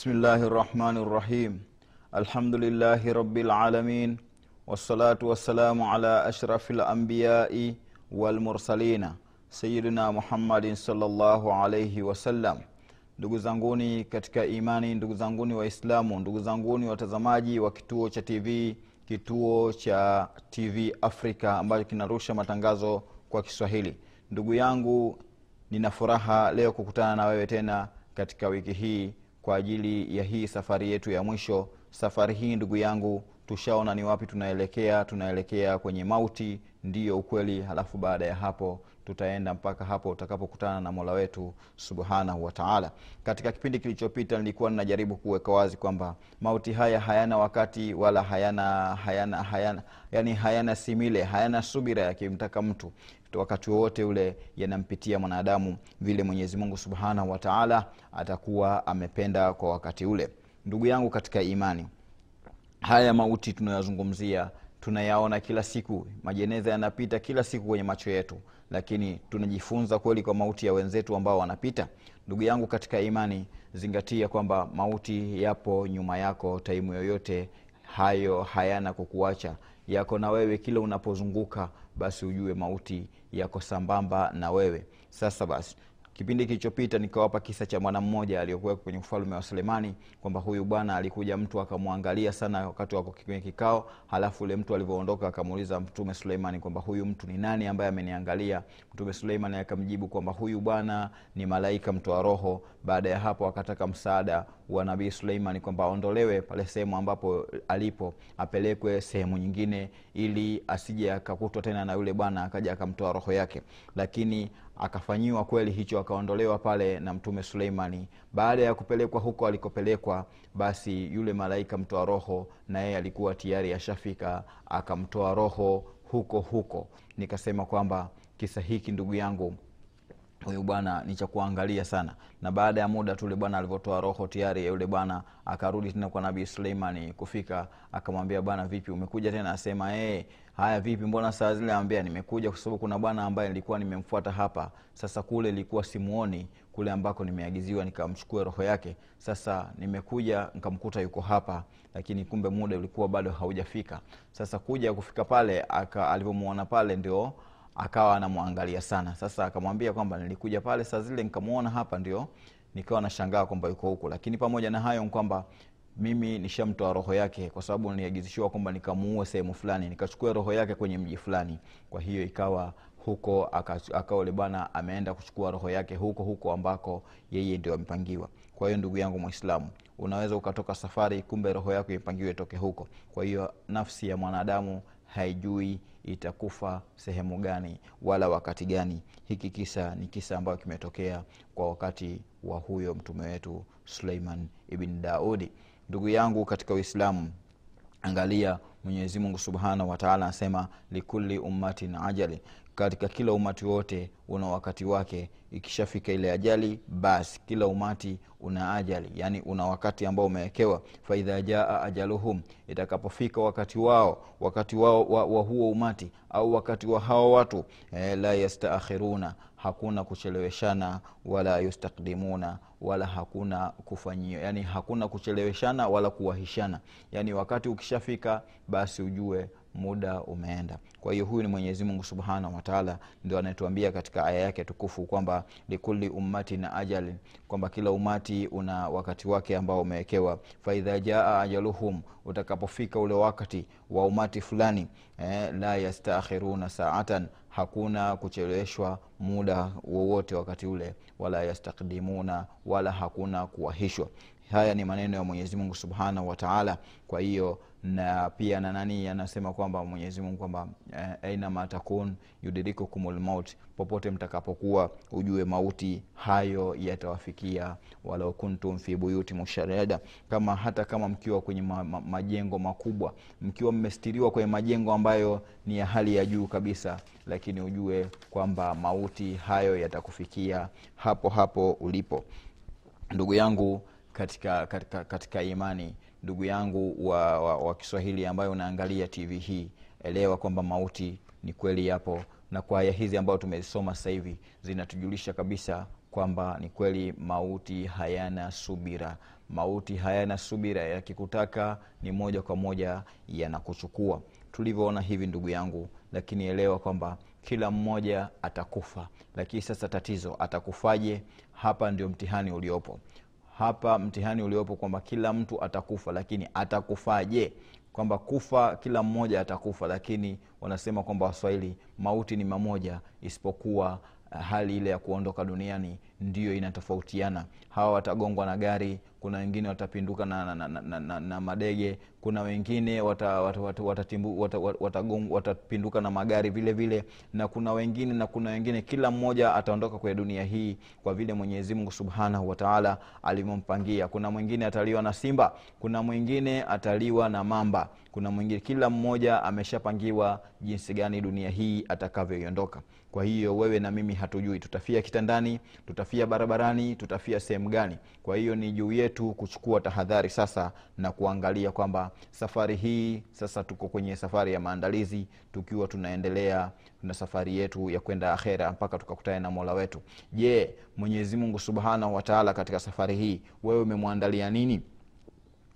Bismillahi rahmani rahim. Alhamdulillahi rabbil alamin wassalatu wassalamu ala ashrafi lambiyai walmursalina sayidina Muhammadin sallallahu alaihi wasallam. Ndugu zanguni katika imani, ndugu zanguni Waislamu, ndugu zanguni watazamaji wa kituo cha TV, kituo cha TV Afrika ambacho kinarusha matangazo kwa Kiswahili. Ndugu yangu, nina furaha leo kukutana na wewe tena katika wiki hii kwa ajili ya hii safari yetu ya mwisho. Safari hii ndugu yangu, tushaona ni wapi tunaelekea. Tunaelekea kwenye mauti, ndiyo ukweli. Halafu baada ya hapo tutaenda mpaka hapo utakapokutana na mola wetu subhanahu wataala. Katika kipindi kilichopita nilikuwa ninajaribu kuweka wazi kwamba mauti haya hayana wakati wala hayana hayana hayana yani hayana simile, hayana subira yakimtaka mtu wakati wowote ule yanampitia mwanadamu vile Mwenyezi Mungu subhanahu wataala atakuwa amependa kwa wakati ule. Ndugu yangu katika imani, haya mauti tunayozungumzia tunayaona kila siku, majeneza yanapita kila siku kwenye macho yetu, lakini tunajifunza kweli kwa mauti ya wenzetu ambao wanapita? Ndugu yangu katika imani, zingatia kwamba mauti yapo nyuma yako taimu yoyote, hayo hayana kukuacha, yako na wewe kila unapozunguka, basi ujue mauti yako sambamba na wewe. Sasa basi kipindi kilichopita nikawapa kisa cha mwana mmoja aliyokuwa kwenye ufalme wa Sulemani, kwamba huyu bwana alikuja mtu akamwangalia sana wakati wako kwenye kikao, halafu ule mtu alivyoondoka akamuuliza Mtume Suleimani kwamba huyu mtu ni nani ambaye ameniangalia? Mtume Suleimani akamjibu kwamba huyu bwana ni malaika mtoa roho. Baada ya hapo akataka msaada wa Nabii Suleiman kwamba aondolewe pale sehemu ambapo alipo, apelekwe sehemu nyingine, ili asije akakutwa tena na yule bwana akaja akamtoa roho yake, lakini akafanyiwa kweli hicho, akaondolewa pale na Mtume Suleimani. Baada ya kupelekwa huko alikopelekwa, basi yule malaika mtoa roho na yeye alikuwa tayari ashafika, akamtoa roho huko huko. Nikasema kwamba kisa hiki ndugu yangu huyu bwana ni cha kuangalia sana. Na baada ya muda tu yule bwana alivyotoa roho tayari, yule bwana akarudi tena kwa Nabii Suleimani. Kufika akamwambia, bwana vipi, umekuja tena? Asema hey, haya vipi, mbona saa zile? Ambia nimekuja kwa sababu kuna bwana ambaye nilikuwa nimemfuata hapa. Sasa kule ilikuwa simuoni kule ambako nimeagiziwa nikamchukue roho yake. Sasa nimekuja nikamkuta yuko hapa, lakini kumbe muda ulikuwa bado haujafika. Sasa kuja kufika pale, alivyomwona pale ndio akawa anamwangalia sana. Sasa akamwambia kwamba nilikuja pale saa zile nikamwona hapa, ndio nikawa nashangaa kwamba yuko huku, lakini pamoja na hayo kwamba mimi nishamtoa roho yake, kwa sababu niliagizishiwa kwamba nikamuue sehemu fulani, nikachukua roho yake kwenye mji fulani. Kwa hiyo ikawa huko akawa bwana ameenda kuchukua roho yake huko huko ambako yeye ndio amepangiwa. Kwa hiyo ndugu yangu Mwislamu, unaweza ukatoka safari, kumbe roho yako imepangiwa itoke huko. Kwa hiyo nafsi ya mwanadamu haijui itakufa sehemu gani wala wakati gani. Hiki kisa ni kisa ambayo kimetokea kwa wakati wa huyo mtume wetu Suleiman ibn Daudi. Ndugu yangu katika Uislamu, angalia Mwenyezi Mungu subhanahu wataala anasema likulli ummatin ajali, katika kila umati wote una wakati wake. Ikishafika ile ajali, basi kila umati una ajali, yani una wakati ambao umewekewa. Faidha jaa ajaluhum, itakapofika wakati wao, wakati wao wa, wa huo umati au wakati wa hawa watu eh, la yastaakhiruna, hakuna kucheleweshana, wala yustakdimuna, wala hakuna kufanyia, yani hakuna kucheleweshana wala kuwahishana. Yani wakati ukishafika, basi ujue muda umeenda. Kwa hiyo huyu ni Mwenyezi Mungu subhanahu wataala ndio anayetuambia katika aya yake tukufu kwamba likulli ummatin ajali kwamba kila umati una wakati wake ambao umewekewa. Faidha jaa ajaluhum, utakapofika ule wakati wa umati fulani eh, la yastaakhiruna saatan, hakuna kucheleweshwa muda wowote wakati ule, wala yastakdimuna, wala hakuna kuwahishwa. Haya ni maneno ya Mwenyezi Mungu subhanahu wataala. Kwa hiyo na pia na nani anasema kwamba mwenyezi mungu kwamba eh, ainama takun yudirikukumul maut popote mtakapokuwa ujue mauti hayo yatawafikia. Walau fi buyuti musharada kama hata kama mkiwa kwenye ma, ma, majengo makubwa mkiwa mmestiriwa kwenye majengo ambayo ni ya hali ya juu kabisa lakini ujue kwamba mauti hayo yatakufikia hapo hapo ulipo. Ndugu yangu katika, katika, katika imani ndugu yangu wa, wa, wa kiswahili ambayo unaangalia tv hii elewa kwamba mauti ni kweli yapo na kwa aya hizi ambayo tumezisoma sasa hivi zinatujulisha kabisa kwamba ni kweli mauti hayana subira. Mauti hayana subira yakikutaka ni moja kwa moja yanakuchukua. Tulivyoona hivi ndugu yangu lakini elewa kwamba kila mmoja atakufa. Lakini sasa tatizo atakufaje? Hapa ndio mtihani uliopo hapa mtihani uliopo kwamba kila mtu atakufa lakini atakufaje? Kwamba kufa kila mmoja atakufa lakini wanasema kwamba waswahili mauti ni mamoja isipokuwa hali ile ya kuondoka duniani ndiyo inatofautiana. Hawa watagongwa na gari kuna wengine watapinduka na, na, na, na, na, na madege kuna wengine watapinduka wata, wata, wata, wata, wata na magari vile vile na kuna wengine na kuna wengine kila mmoja ataondoka kwenye dunia hii kwa vile mwenyezi mungu subhanahu wataala alivyompangia kuna mwingine ataliwa na simba kuna mwingine ataliwa na mamba kuna mwingine kila mmoja ameshapangiwa jinsi gani dunia hii atakavyoiondoka. Kwa hiyo wewe na mimi hatujui tutafia kitandani tutafia barabarani tutafia sehemu gani? Kwa hiyo ni juu yetu kuchukua tahadhari sasa na kuangalia kwamba safari hii sasa tuko kwenye safari ya maandalizi tukiwa tunaendelea na safari yetu ya kwenda akhera mpaka tukakutana na mola wetu. Je mwenyezi mungu subhanahu wataala katika safari hii wewe umemwandalia nini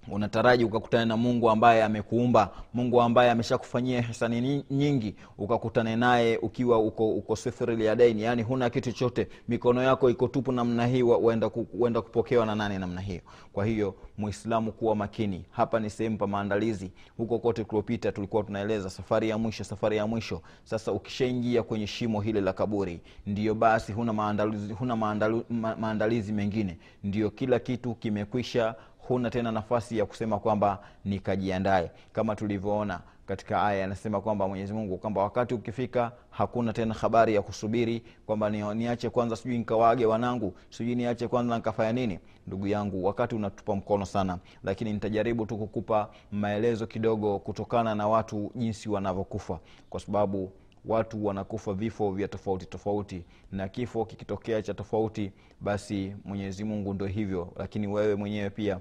unataraji ukakutana na mungu ambaye amekuumba mungu ambaye ameshakufanyia hisani nyingi ukakutane naye ukiwa uko, uko sifriliadaini yaani huna kitu chote mikono yako iko tupu namna hii uenda, uenda kupokewa na nane namna hiyo. Kwa hiyo muislamu kuwa makini. Hapa ni sehemu pa maandalizi. Huko kote tuliopita tulikuwa tunaeleza safari ya mwisho safari ya mwisho. Sasa ukishaingia kwenye shimo hile la kaburi ndiyo basi huna maandalizi, huna maandalizi, ma, maandalizi mengine. Ndiyo kila kitu kimekwisha huna tena nafasi ya kusema kwamba nikajiandae. Kama tulivyoona katika aya anasema kwamba mwenyezi mungu kwamba wakati ukifika hakuna tena habari ya kusubiri kwamba ni, niache kwanza sijui nikawaage wanangu sijui niache kwanza nikafanya nini. Ndugu yangu wakati unatupa mkono sana lakini nitajaribu tu kukupa maelezo kidogo kutokana na watu jinsi wanavyokufa. Kwa sababu watu wanakufa vifo vya tofauti tofauti na kifo kikitokea cha tofauti basi mwenyezi mungu ndo hivyo lakini wewe mwenyewe pia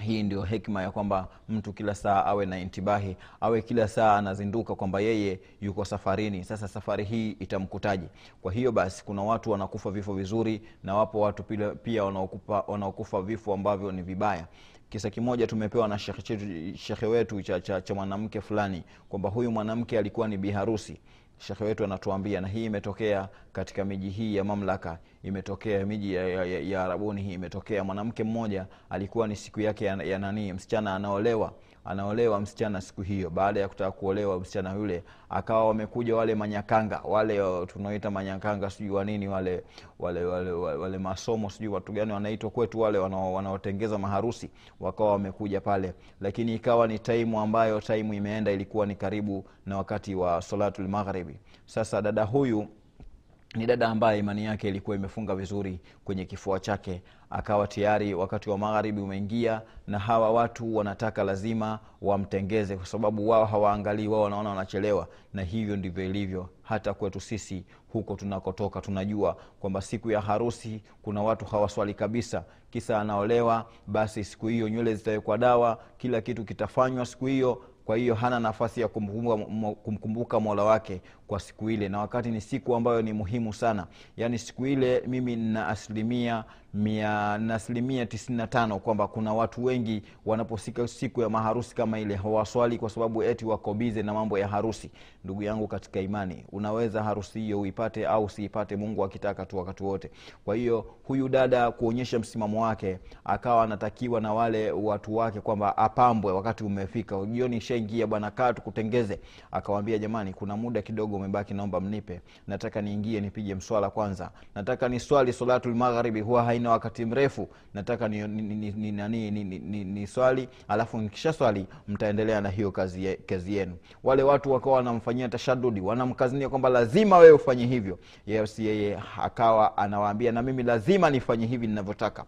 hii ndio hekima ya kwamba mtu kila saa awe na intibahi awe kila saa anazinduka kwamba yeye yuko safarini. Sasa safari hii itamkutaji kwa hiyo basi kuna watu wanakufa vifo vizuri na wapo watu pia, wanaokufa, wanaokufa vifo ambavyo ni vibaya. Kisa kimoja tumepewa na shekhe wetu cha, cha, cha mwanamke fulani kwamba huyu mwanamke alikuwa ni biharusi. Shekhe wetu anatuambia na hii imetokea katika miji hii ya mamlaka imetokea miji ya, ya, ya, ya arabuni hii imetokea. Mwanamke mmoja alikuwa ni siku yake ya, ya nanii msichana anaolewa anaolewa msichana siku hiyo. Baada ya kutaka kuolewa msichana yule akawa wamekuja wale manyakanga wale tunaoita manyakanga sijui wanini wale wale wale, wale, wale masomo sijui watu gani wanaitwa kwetu wale wanaotengeza maharusi wakawa wamekuja pale. Lakini ikawa ni taimu ambayo taimu imeenda ilikuwa ni karibu na wakati wa solatul magharibi sasa dada huyu ni dada ambaye imani yake ilikuwa imefunga vizuri kwenye kifua chake akawa tayari wakati wa magharibi umeingia na hawa watu wanataka lazima wamtengeze kwa sababu wao hawaangalii wao wanaona wanachelewa na hivyo ndivyo ilivyo hata kwetu sisi huko tunakotoka. Tunajua kwamba siku ya harusi kuna watu hawaswali kabisa. Kisa anaolewa basi siku hiyo nywele zitawekwa dawa kila kitu kitafanywa siku hiyo kwa hiyo hana nafasi ya kumkumbuka, mola wake kwa siku ile. Na wakati ni siku ambayo ni muhimu sana. Yaani siku ile mimi nina asilimia mia na asilimia tisini na tano kwamba kuna watu wengi wanaposika siku ya maharusi kama ile hawaswali kwa sababu eti wako na mambo ya harusi. Ndugu yangu katika imani unaweza harusi hiyo uipate au usiipate mungu akitaka tu wakati wote. Kwa hiyo huyu dada kuonyesha msimamo wake akawa anatakiwa na wale watu wake kwamba apambwe wakati umefika. Jioni ishaingia bwana kaa tukutengeze. Akawambia jamani kuna muda kidogo umebaki naomba mnipe. Nataka niingie nipige mswala kwanza. Nataka niswali magharibi huwa haina nina wakati mrefu. Nataka ni, swali alafu nikisha swali mtaendelea na hiyo kazi, ye, kazi yenu. Wale watu wakawa wanamfanyia tashadudi wanamkazinia kwamba lazima wewe ufanye hivyo. Yes, yeye akawa anawaambia na mimi lazima nifanye hivi ninavyotaka.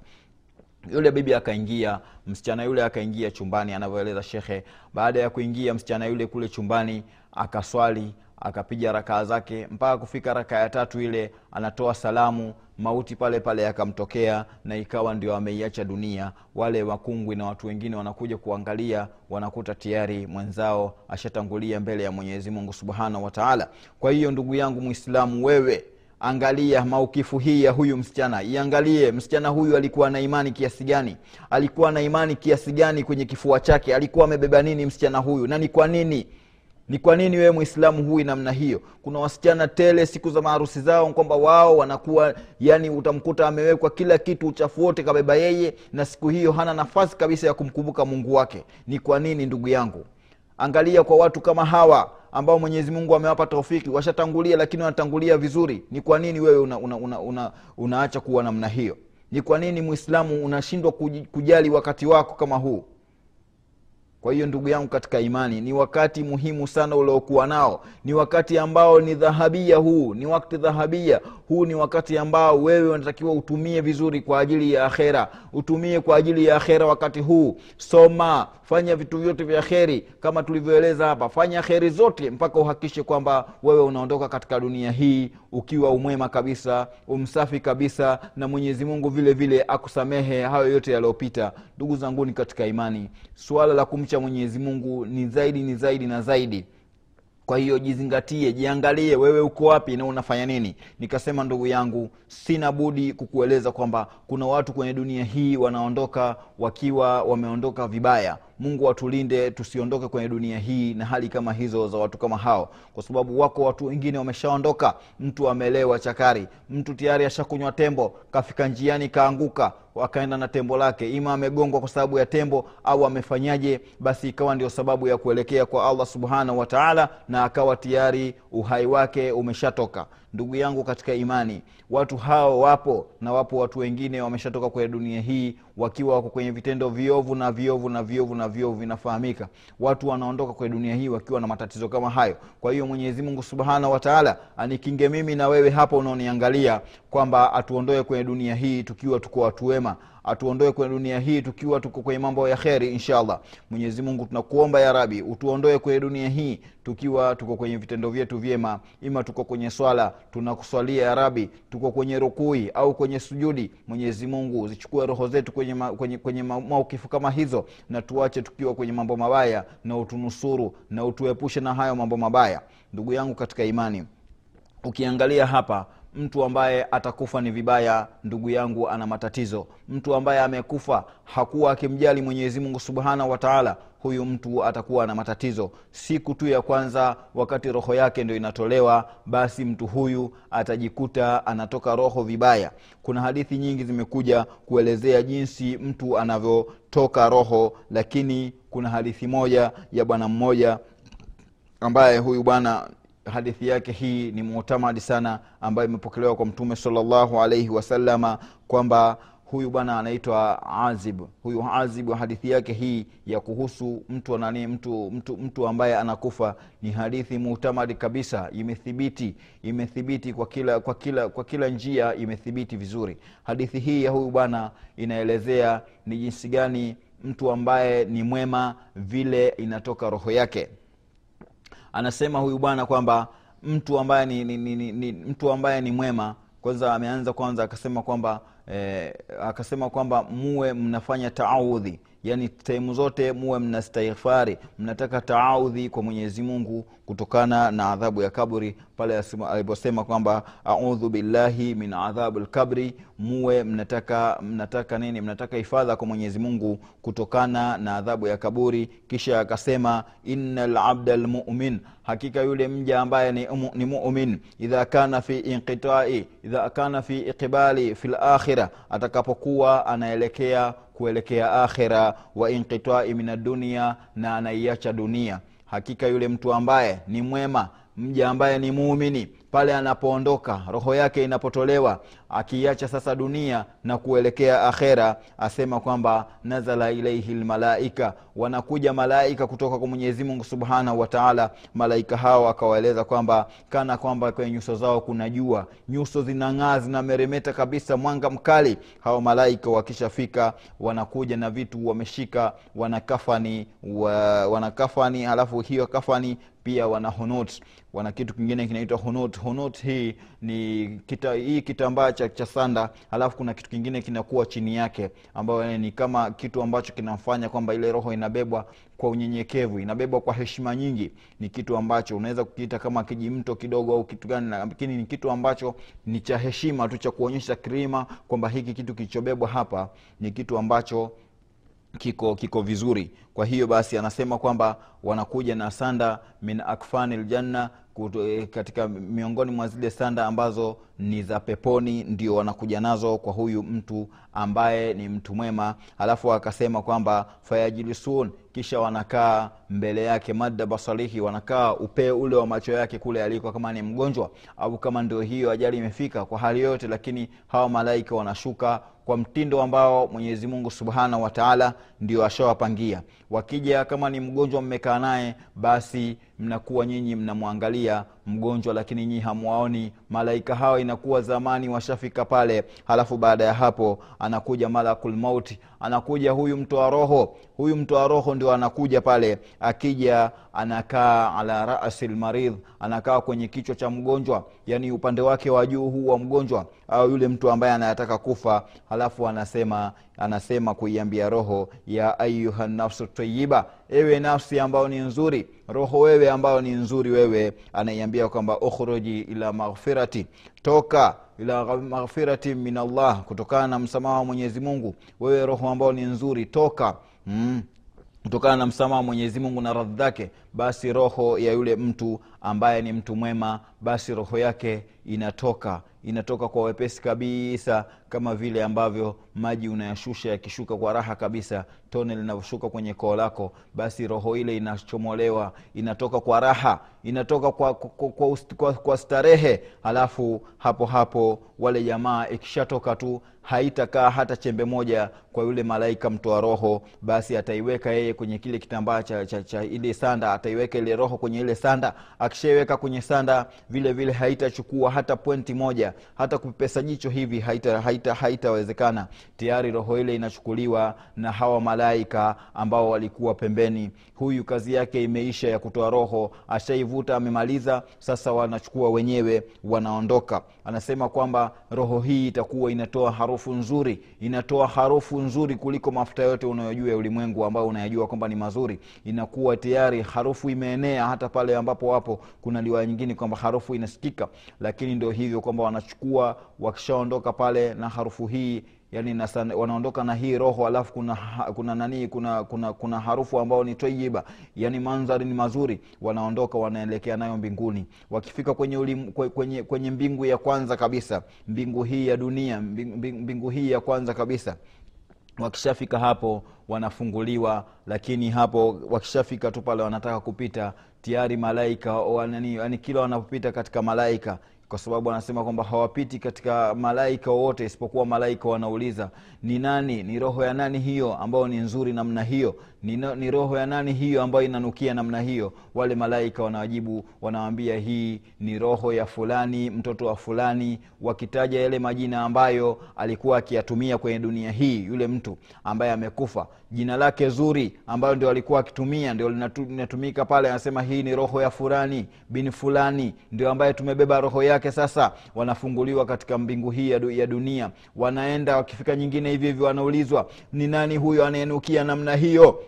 Yule bibi akaingia msichana yule akaingia chumbani anavyoeleza shekhe baada ya kuingia msichana yule kule chumbani akaswali akapiga rakaa zake mpaka kufika rakaa ya tatu ile anatoa salamu mauti pale pale yakamtokea na ikawa ndio ameiacha dunia. Wale wakungwi na watu wengine wanakuja kuangalia wanakuta tayari mwenzao ashatangulia mbele ya mwenyezi mungu subhanahu wataala kwa hiyo ndugu yangu mwislamu wewe angalia maukifu hii ya huyu msichana. Iangalie msichana huyu alikuwa na imani kiasi gani? Alikuwa na imani kiasi gani kwenye kifua chake? Alikuwa amebeba nini msichana huyu? Na ni kwa nini ni kwa nini wewe mwislamu huwi namna hiyo? Kuna wasichana tele siku za maharusi zao kwamba wao wanakuwa yani utamkuta amewekwa kila kitu uchafu wote kabeba yeye na siku hiyo hana nafasi kabisa ya kumkumbuka mungu wake. Ni kwa nini ndugu yangu? Angalia kwa watu kama hawa ambao mwenyezi mungu amewapa taufiki washatangulia lakini wanatangulia vizuri. Ni kwa nini wewe una, una, una, una, unaacha kuwa namna hiyo? Ni kwa nini mwislamu unashindwa kujali wakati wako kama huu kwa hiyo ndugu yangu katika imani ni wakati muhimu sana uliokuwa nao. Ni wakati ambao ni dhahabia huu ni wakati dhahabia huu ni wakati ambao wewe unatakiwa utumie vizuri kwa ajili ya akhera. Utumie kwa ajili ya akhera wakati huu. Soma fanya vitu vyote vya kheri kama tulivyoeleza hapa. Fanya kheri zote mpaka uhakikishe kwamba wewe unaondoka katika dunia hii ukiwa umwema kabisa umsafi kabisa na mwenyezi mungu vile vile akusamehe hayo yote yaliyopita. Ndugu zanguni katika imani suala la kumcha mwenyezi mungu ni zaidi ni zaidi na zaidi. Kwa hiyo jizingatie jiangalie wewe uko wapi na unafanya nini. Nikasema ndugu yangu sina budi kukueleza kwamba kuna watu kwenye dunia hii wanaondoka wakiwa wameondoka vibaya. Mungu atulinde tusiondoke kwenye dunia hii na hali kama hizo za watu kama hao. Kwa sababu wako watu wengine wameshaondoka. Mtu amelewa chakari mtu tayari ashakunywa tembo kafika njiani kaanguka akaenda na tembo lake. Ima amegongwa kwa sababu ya tembo au amefanyaje basi ikawa ndio sababu ya kuelekea kwa allah subhanahu wataala na akawa tayari uhai wake umeshatoka ndugu yangu katika imani watu hao wapo na wapo watu wengine wameshatoka kwenye dunia hii wakiwa wako kwenye vitendo viovu na viovu na viovu na viovu vinafahamika. Watu wanaondoka kwenye dunia hii wakiwa na matatizo kama hayo. Kwa hiyo mwenyezi mungu subhanahu wataala anikinge mimi na wewe hapa unaoniangalia kwamba atuondoe kwenye dunia hii tukiwa tuko watu wema atuondoe kwenye dunia hii tukiwa tuko kwenye mambo ya kheri inshallah. Mwenyezi mungu tunakuomba ya rabi utuondoe kwenye dunia hii tukiwa tuko kwenye vitendo vyetu vyema. Ima tuko kwenye swala tunakuswalia ya rabi tuko kwenye rukui au kwenye sujudi mwenyezi mungu zichukue roho zetu kwenye, ma, kwenye, kwenye maukifu kama hizo na tuache tukiwa kwenye mambo mabaya na utunusuru na utuepushe na hayo mambo mabaya. Ndugu yangu katika imani ukiangalia hapa mtu ambaye atakufa ni vibaya ndugu yangu ana matatizo. Mtu ambaye amekufa hakuwa akimjali mwenyezi mungu subhanahu wataala huyu mtu atakuwa na matatizo. Siku tu ya kwanza wakati roho yake ndio inatolewa basi mtu huyu atajikuta anatoka roho vibaya. Kuna hadithi nyingi zimekuja kuelezea jinsi mtu anavyotoka roho lakini kuna hadithi moja ya bwana mmoja ambaye huyu bwana hadithi yake hii ni mutamadi sana ambayo imepokelewa kwa mtume salllahu alaihi wasalama kwamba huyu bwana anaitwa azib. Huyu azib hadithi yake hii ya kuhusu mtu nani mtu, mtu mtu ambaye anakufa ni hadithi mutamadi kabisa. Imethibiti imethibiti kwa kila kwa kila kwa kila njia imethibiti vizuri. Hadithi hii ya huyu bwana inaelezea ni jinsi gani mtu ambaye ni mwema vile inatoka roho yake anasema huyu bwana kwamba mtu ambaye ni, ni, ni, ni, mtu ambaye ni mwema kwanza ameanza kwanza akasema kwamba eh, akasema kwamba muwe mnafanya taaudhi yaani sehemu zote muwe mna stighfari mnataka taaudhi kwa mwenyezi mungu kutokana na adhabu ya kaburi. Pale aliposema kwamba audhu billahi min adhabu lkabri muwe mnataka mnataka nini? Mnataka hifadha kwa mwenyezi mungu kutokana na adhabu ya kaburi. Kisha akasema ina labda lmumin hakika yule mja ambaye ni, umu, ni mumin. Idha kana fi inqitai idha kana fi iqbali fi lakhira atakapokuwa anaelekea kuelekea akhira wa inqitai min adunia na anaiacha dunia. Hakika yule mtu ambaye ni mwema mja ambaye ni muumini pale anapoondoka roho yake inapotolewa akiacha sasa dunia na kuelekea akhera asema kwamba nazala ilaihi lmalaika wanakuja malaika kutoka kwa mwenyezi mungu subhanahu wataala malaika hao akawaeleza kwamba kana kwamba kwenye nyuso zao kuna jua. Nyuso zinang'aa zinameremeta kabisa mwanga mkali. Hao malaika wakishafika wanakuja na vitu wameshika wanakafani wa, wanakafani halafu hiyo kafani pia wana hunut wana kitu kingine kinaitwa hunut hunut hii ni kita, hii kitambaa cha, cha sanda alafu kuna kitu kingine kinakuwa chini yake ambayo ni kama kitu ambacho kinafanya kwamba ile roho inabebwa kwa unyenyekevu inabebwa kwa heshima nyingi. Ni kitu ambacho unaweza kukiita kama kijimto kidogo au kitu gani lakini ni kitu ambacho ni cha heshima tu cha kuonyesha krima kwamba hiki kitu kilichobebwa hapa ni kitu ambacho kiko kiko vizuri. Kwa hiyo basi anasema kwamba wanakuja na sanda min akfani ljanna katika miongoni mwa zile sanda ambazo ni za peponi ndio wanakuja nazo kwa huyu mtu ambaye ni mtu mwema. Alafu akasema kwamba fayajilisun kisha wanakaa mbele yake madda basarihi wanakaa upee ule wa macho yake kule aliko kama ni mgonjwa au kama ndio hiyo ajali imefika kwa hali yoyote lakini hawa malaika wanashuka kwa mtindo ambao mwenyezi mungu subhanahu wataala ndio ashawapangia. Wakija kama ni mgonjwa mmekaa naye basi mnakuwa nyinyi mnamwangalia mgonjwa lakini nyinyi hamwaoni malaika hawa inakuwa zamani washafika pale. Halafu baada ya hapo anakuja malakul mauti. Anakuja huyu mtoa roho. Huyu mtoa roho ndio anakuja pale. Akija anakaa ala rasi lmaridh anakaa kwenye kichwa cha mgonjwa. Yani upande wake wa juu huu wa mgonjwa. Au yule mtu ambaye anayetaka kufa. Halafu anasema anasema kuiambia roho ya ayuha nafsu tayiba ewe nafsi ambayo ni nzuri roho wewe ambayo ni nzuri wewe anaiambia kwamba ukhruji ila maghfirati toka ila maghfirati min allah kutokana na msamaha wa mwenyezi mungu wewe roho ambayo ni nzuri toka mm kutokana na msamaha wa mwenyezi mungu na radhi zake basi roho ya yule mtu ambaye ni mtu mwema basi roho yake inatoka. Inatoka kwa wepesi kabisa kama vile ambavyo maji unayashusha yakishuka kwa raha kabisa tone linavyoshuka kwenye koo lako basi roho ile inachomolewa inatoka kwa raha inatoka kwa, kwa, kwa, kwa, kwa starehe. Halafu hapo hapo wale jamaa ikishatoka tu haitakaa hata chembe moja kwa yule malaika mtoa roho basi ataiweka yeye kwenye kile kitambaa cha, cha, cha ile sanda ataiweka ile roho kwenye ile sanda akishaiweka kwenye sanda vile vile haitachukua hata pointi moja hata kupepesa jicho hivi haitawezekana haita, haita tayari roho ile inachukuliwa na hawa malaika ambao walikuwa pembeni. Huyu kazi yake imeisha ya kutoa roho ashaivuta amemaliza sasa wanachukua wenyewe wanaondoka. Anasema kwamba roho hii itakuwa inatoa harufu nzuri inatoa harufu nzuri kuliko mafuta yote unayojua ya ulimwengu ambao unayajua kwamba ni mazuri. Inakuwa tayari harufu imeenea hata pale ambapo wapo kuna liwaya nyingine kwamba harufu inasikika lakini ndio hivyo kwamba wanachukua wakishaondoka pale na harufu hii yani nasan, wanaondoka na hii roho alafu kuna kuna nanii kuna kuna kuna harufu ambao ni twayiba yani mandhari ni mazuri wanaondoka wanaelekea nayo mbinguni. Wakifika kwenye, ulim, kwenye kwenye mbingu ya kwanza kabisa mbingu hii ya dunia mbingu, mbingu hii ya kwanza kabisa wakishafika hapo wanafunguliwa lakini hapo wakishafika tu pale wanataka kupita tayari malaika wanani, yani kila wanapopita katika malaika kwa sababu anasema kwamba hawapiti katika malaika wowote isipokuwa malaika wanauliza ni nani? Ni roho ya nani hiyo? Ambayo ni nzuri namna hiyo ni, ni roho ya nani hiyo ambayo inanukia namna hiyo? Wale malaika wanawajibu wanawambia hii ni roho ya fulani mtoto wa fulani wakitaja yale majina ambayo alikuwa akiyatumia kwenye dunia hii yule mtu ambaye amekufa. Jina lake zuri ambayo ndio alikuwa akitumia ndio linatumika pale anasema hii ni roho ya fulani bin fulani ndio ambaye tumebeba roho yake sasa. Wanafunguliwa katika mbingu hii ya, dunia. Wanaenda wakifika nyingine hivi hivyo wanaulizwa ni nani huyo anayenukia namna hiyo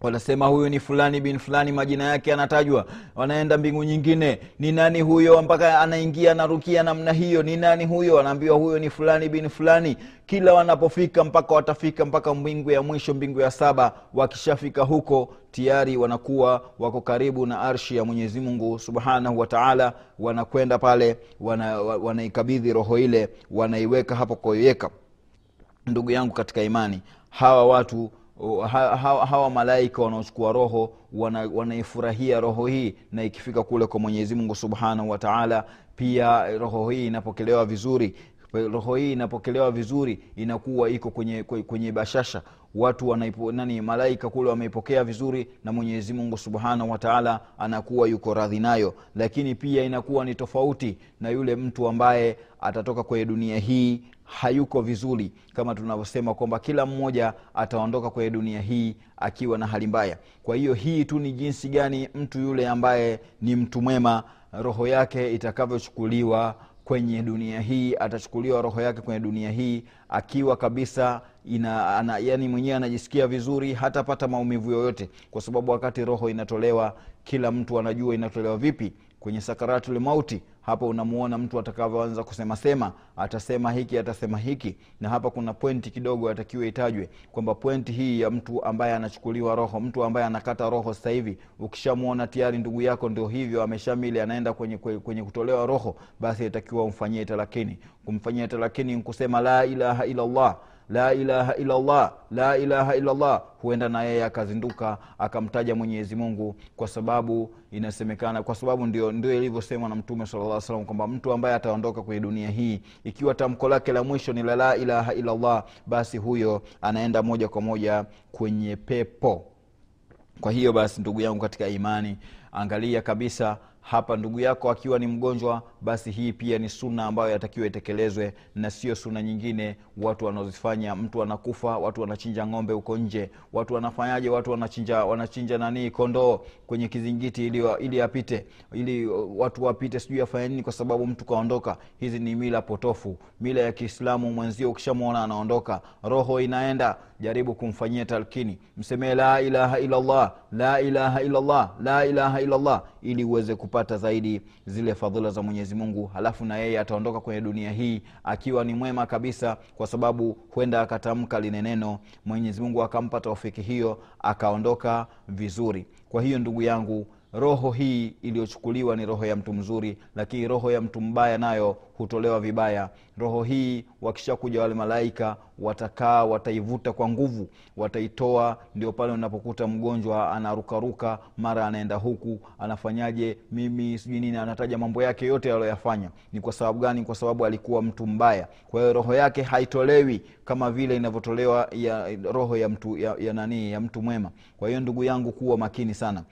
wanasema huyu ni fulani bin fulani majina yake anatajwa wanaenda mbingu nyingine. Ni nani huyo mpaka anaingia anarukia namna hiyo? Ni nani huyo? Anaambiwa huyo ni fulani bin fulani. Kila wanapofika mpaka watafika mpaka mbingu ya mwisho mbingu ya saba. Wakishafika huko tayari wanakuwa wako karibu na arshi ya mwenyezi mungu subhanahu wataala wanakwenda pale wanaikabidhi roho ile wanaiweka hapo kuiweka. Ndugu yangu katika imani hawa watu ha, hawa malaika wanaochukua roho wana, wanaifurahia roho hii na ikifika kule kwa mwenyezi mungu subhanahu wa taala pia roho hii inapokelewa vizuri roho hii inapokelewa vizuri inakuwa iko kwenye, kwenye bashasha watu wanaipo, nani malaika kule wameipokea vizuri na mwenyezi mungu subhanahu wataala anakuwa yuko radhi nayo. Lakini pia inakuwa ni tofauti na yule mtu ambaye atatoka kwenye dunia hii hayuko vizuri. Kama tunavyosema kwamba kila mmoja ataondoka kwenye dunia hii akiwa na hali mbaya. Kwa hiyo hii tu ni jinsi gani mtu yule ambaye ni mtu mwema roho yake itakavyochukuliwa kwenye dunia hii atachukuliwa roho yake kwenye dunia hii akiwa kabisa ina, ana, yani mwenyewe anajisikia vizuri hatapata maumivu yoyote kwa sababu wakati roho inatolewa kila mtu anajua inatolewa vipi. Kwenye sakaratul mauti hapa unamuona mtu atakavyoanza kusema sema atasema hiki atasema hiki. Na hapa kuna pointi kidogo atakiwa itajwe kwamba pointi hii ya mtu ambaye anachukuliwa roho mtu ambaye anakata roho sasa hivi ukishamwona tayari ndugu yako ndio hivyo ameshamili anaenda kwenye, kwenye kutolewa roho basi itakiwa umfanyie talakini. Kumfanyia talakini kusema la ilaha illallah la ilaha illallah la ilaha illallah. Huenda na yeye akazinduka akamtaja mwenyezi mungu kwa sababu inasemekana kwa sababu ndio, ndio ilivyosemwa na mtume sala salam kwamba mtu ambaye ataondoka kwenye dunia hii ikiwa tamko lake la mwisho ni la la ilaha illallah basi huyo anaenda moja kwa moja kwenye pepo. Kwa hiyo basi ndugu yangu katika imani angalia kabisa hapa ndugu yako akiwa ni mgonjwa basi hii pia ni suna ambayo yatakiwa itekelezwe na sio suna nyingine. Watu wanaozifanya mtu anakufa watu wanachinja ng'ombe huko nje watu wanafanyaje? Watu wanachinja wanachinja nanii kondoo kwenye kizingiti ili, ili apite ili watu wapite sijui afanya nini kwa sababu mtu kaondoka. Hizi ni mila potofu. Mila ya kiislamu mwenzio ukishamwona anaondoka. Roho inaenda jaribu kumfanyia talkini msemee la ilaha illallah la ilaha illallah la ilaha illallah ili uweze kupata zaidi zile fadhila za mwenyezi mungu. Halafu na yeye ataondoka kwenye dunia hii akiwa ni mwema kabisa kwa sababu huenda akatamka lile neno. Mwenyezi mungu akampa taufiki hiyo akaondoka vizuri. Kwa hiyo ndugu yangu roho hii iliyochukuliwa ni roho ya mtu mzuri lakini roho ya mtu mbaya nayo hutolewa vibaya. Roho hii wakishakuja wale malaika watakaa wataivuta kwa nguvu wataitoa. Ndio pale unapokuta mgonjwa anarukaruka mara anaenda huku anafanyaje mimi sijui nini anataja mambo yake yote aliyoyafanya. Ni kwa sababu gani? Kwa sababu alikuwa mtu mbaya. Kwa hiyo roho yake haitolewi kama vile inavyotolewa ya roho ya mtu ya, ya nanii ya mtu mwema. Kwa hiyo ndugu yangu kuwa makini sana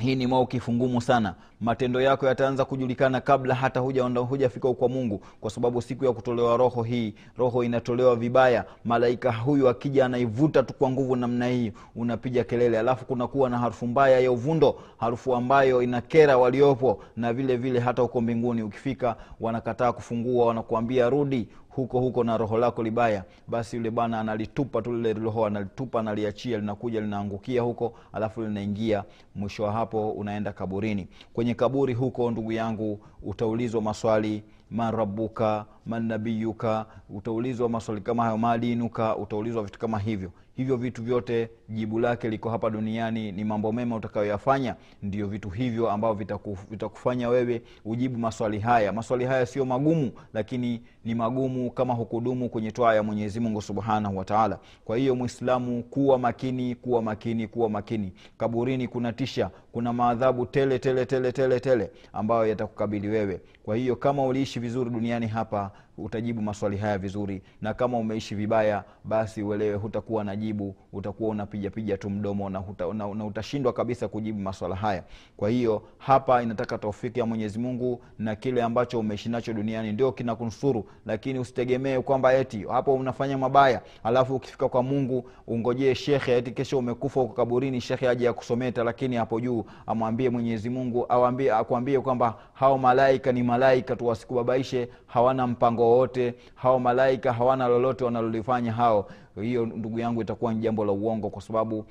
hii ni maukifu ngumu sana. Matendo yako yataanza kujulikana kabla hata hujafika kwa mungu kwa sababu siku ya kutolewa roho hii roho inatolewa vibaya. Malaika huyu akija anaivuta tu kwa nguvu namna hii unapiga kelele. Alafu kunakuwa na harufu mbaya ya uvundo harufu ambayo inakera waliopo na vile vile hata huko mbinguni ukifika wanakataa kufungua wanakuambia rudi huko huko na roho lako libaya basi yule bwana analitupa tu lile roho analitupa analiachia linakuja linaangukia huko alafu linaingia mwisho wa hapo unaenda kaburini. Kwenye kaburi huko ndugu yangu utaulizwa maswali man manabiyuka man nabiyuka utaulizwa maswali kama hayo madinuka utaulizwa vitu kama hivyo hivyo vitu vyote jibu lake liko hapa duniani ni mambo mema utakayoyafanya. Ndio vitu hivyo ambavyo vitakufanya vitakufanya wewe ujibu maswali haya. Maswali haya sio magumu lakini ni magumu kama hukudumu kwenye twaa ya mwenyezi mungu subhanahu wataala kwa hiyo mwislamu kuwa makini kuwa makini kuwa makini. Kaburini kuna tisha kuna maadhabu tele tele tele tele tele ambayo yatakukabili wewe. Kwa hiyo kama uliishi vizuri duniani hapa utajibu maswali haya vizuri na kama umeishi vibaya basi uelewe hutakuwa na jibu utakuwa unapijapija tu mdomo na, huta, na, na utashindwa kabisa kujibu maswala haya. Kwa hiyo hapa inataka taufiki ya mwenyezi mungu na kile ambacho umeishi nacho duniani ndio kinakunusuru lakini usitegemee kwamba eti hapo unafanya mabaya alafu ukifika kwa mungu ungojee shekhe eti kesho umekufa uko kaburini shekhe aje akusometa lakini hapo juu amwambie mwenyezi mungu awambie akwambie kwamba hao malaika ni malaika tu wasikubabaishe hawana mpango wowote hao malaika hawana lolote wanalolifanya hao. Hiyo ndugu yangu itakuwa ni jambo la uongo kwa sababu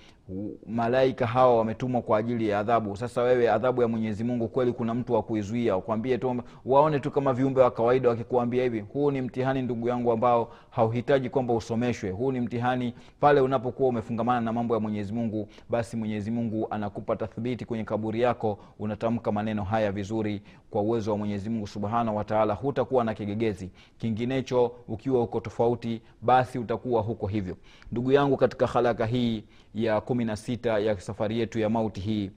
malaika hawa wametumwa kwa ajili ya adhabu. Sasa wewe adhabu ya mwenyezi mungu kweli kuna mtu wa kuizuia? Ukwambie tu waone tu kama viumbe wa kawaida wakikuambia hivi huu ni mtihani ndugu yangu ambao hauhitaji kwamba usomeshwe. Huu ni mtihani pale unapokuwa umefungamana na mambo ya mwenyezi mungu basi mwenyezi mungu anakupa tathbiti kwenye kaburi yako unatamka maneno haya vizuri kwa uwezo wa mwenyezi mungu subhanahu wataala hutakuwa na kigegezi. Kinginecho ukiwa uko tofauti basi utakuwa huko hivyo. Ndugu yangu katika halaka hii ya kumi na sita ya safari yetu ya mauti hii.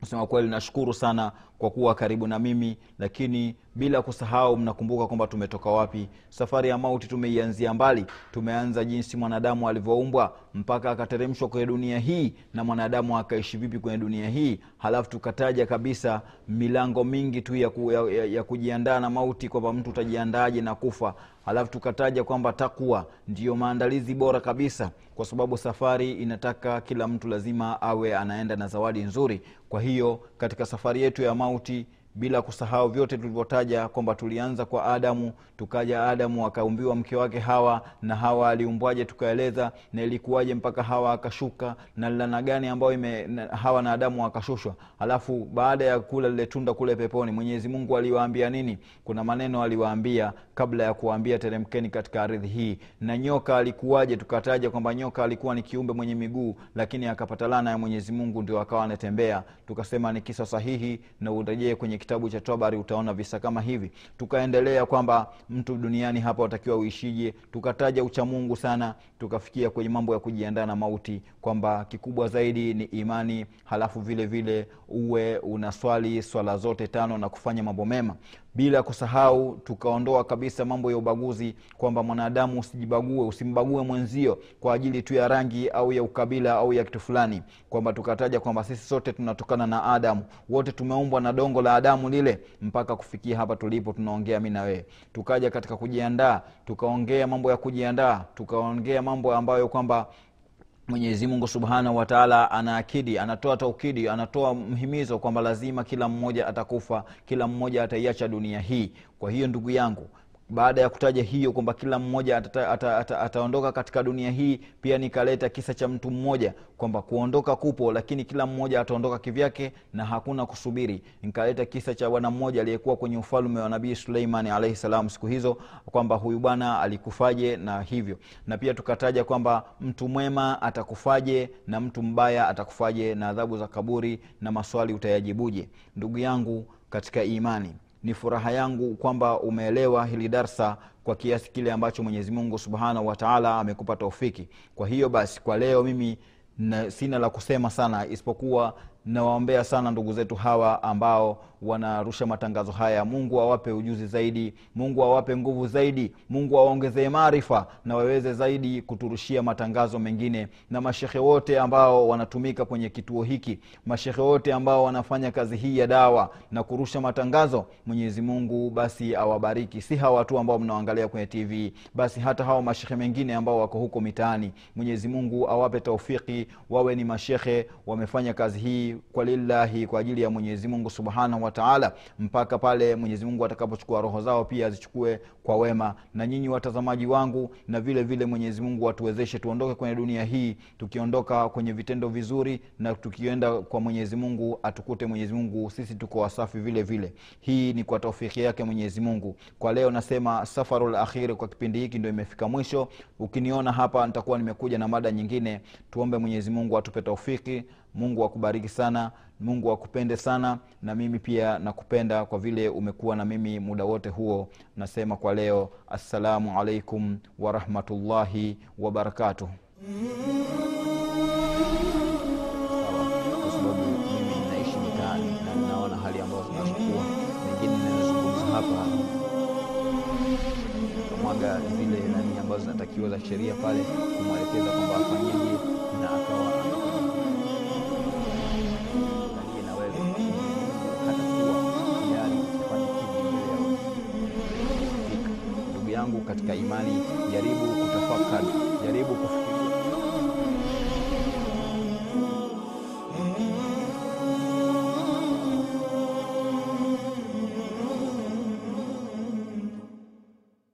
Kusema kweli nashukuru sana kwa kuwa karibu na mimi lakini bila kusahau mnakumbuka kwamba tumetoka wapi? Safari ya mauti tumeianzia mbali. Tumeanza jinsi mwanadamu alivyoumbwa mpaka akateremshwa kwenye dunia hii na mwanadamu akaishi vipi kwenye dunia hii? Halafu tukataja kabisa milango mingi tu ya, ku, ya, ya, ya kujiandaa na mauti kwamba mtu utajiandaaje na kufa halafu tukataja kwamba takwa ndiyo maandalizi bora kabisa kwa sababu safari inataka kila mtu lazima awe anaenda na zawadi nzuri. Kwa hiyo katika safari yetu ya mauti bila kusahau vyote tulivyotaja kwamba tulianza kwa adamu tukaja adamu akaumbiwa mke wake hawa na hawa aliumbwaje tukaeleza na ilikuwaje mpaka hawa akashuka na lana gani ambayo ime, hawa na adamu akashushwa alafu baada ya kula lile tunda kule peponi mwenyezi mungu aliwaambia nini? Kuna maneno aliwaambia kabla ya kuwaambia teremkeni katika ardhi hii. Na nyoka alikuwaje? Tukataja kwamba nyoka alikuwa ni kiumbe mwenye miguu lakini akapata lana ya mwenyezi mungu ndio akawa anatembea. Tukasema ni kisa sahihi na urejee kwenye kitabu cha tabari utaona visa kama hivi. Tukaendelea kwamba mtu duniani hapa watakiwa uishije tukataja uchamungu sana tukafikia kwenye mambo ya kujiandaa na mauti kwamba kikubwa zaidi ni imani halafu vile vile uwe unaswali swala zote tano na kufanya mambo mema bila kusahau tukaondoa kabisa mambo ya ubaguzi kwamba mwanadamu usijibague usimbague mwenzio kwa ajili tu ya rangi au ya ukabila au ya kitu fulani. Kwamba tukataja kwamba sisi sote tunatokana na adamu. Wote tumeumbwa na dongo la adamu lile mpaka kufikia hapa tulipo tunaongea mi na wewe. Tukaja katika kujiandaa tukaongea mambo ya kujiandaa tukaongea mambo ambayo kwamba mwenyezi mungu subhanahu wataala anaakidi anatoa taukidi anatoa mhimizo kwamba lazima kila mmoja atakufa kila mmoja ataiacha dunia hii. Kwa hiyo ndugu yangu baada ya kutaja hiyo kwamba kila mmoja ataondoka ata, ata, ata katika dunia hii pia nikaleta kisa cha mtu mmoja kwamba kuondoka kupo lakini kila mmoja ataondoka kivyake na hakuna kusubiri. Nikaleta kisa cha bwana mmoja aliyekuwa kwenye ufalme wa nabii suleimani alaihi siku hizo kwamba huyu bwana alikufaje na hivyo. Na pia tukataja kwamba mtu mwema atakufaje na mtu mbaya atakufaje na adhabu za kaburi na maswali utayajibuje. Ndugu yangu katika imani ni furaha yangu kwamba umeelewa hili darsa kwa kiasi kile ambacho mwenyezi mungu subhanahu wataala amekupa taufiki. Kwa hiyo basi kwa leo mimi na, sina la kusema sana isipokuwa nawaombea sana ndugu zetu hawa ambao wanarusha matangazo haya. Mungu awape ujuzi zaidi mungu awape nguvu zaidi mungu awaongezee maarifa na waweze zaidi kuturushia matangazo mengine. Na mashehe wote ambao wanatumika kwenye kituo hiki mashehe wote ambao wanafanya kazi hii ya dawa na kurusha matangazo mwenyezi mungu basi awabariki. Si hawa tu ambao mnaangalia kwenye tv basi hata hawa mashehe mengine ambao wako huko mitaani. Mwenyezi mungu awape taufiki wawe ni mashehe wamefanya kazi hii kwa lillahi kwa ajili ya mwenyezi mungu subhanahu wataala mpaka pale mwenyezi mungu atakapochukua roho zao pia azichukue kwa wema. Na nyinyi watazamaji wangu na vile vile mwenyezi mungu atuwezeshe tuondoke kwenye dunia hii tukiondoka kwenye vitendo vizuri na tukienda kwa mwenyezi mungu atukute mwenyezi mungu sisi tuko wasafi vile vile. Hii ni kwa taufiki yake mwenyezi mungu. Kwa leo nasema safarul akhiri kwa kipindi hiki ndio imefika mwisho. Ukiniona hapa nitakuwa nimekuja na mada nyingine. Tuombe mwenyezi mungu atupe taufiki mungu akubariki sana mungu akupende sana na mimi pia nakupenda kwa vile umekuwa na mimi muda wote huo. Nasema kwa leo assalamu alaikum warahmatullahi wabarakatuh hapa zile nani ambazo zinatakiwa za sheria pale kumwelekeza kwamba afanyeje na akawa yangu katika imani. Jaribu kutafakari jaribu kuf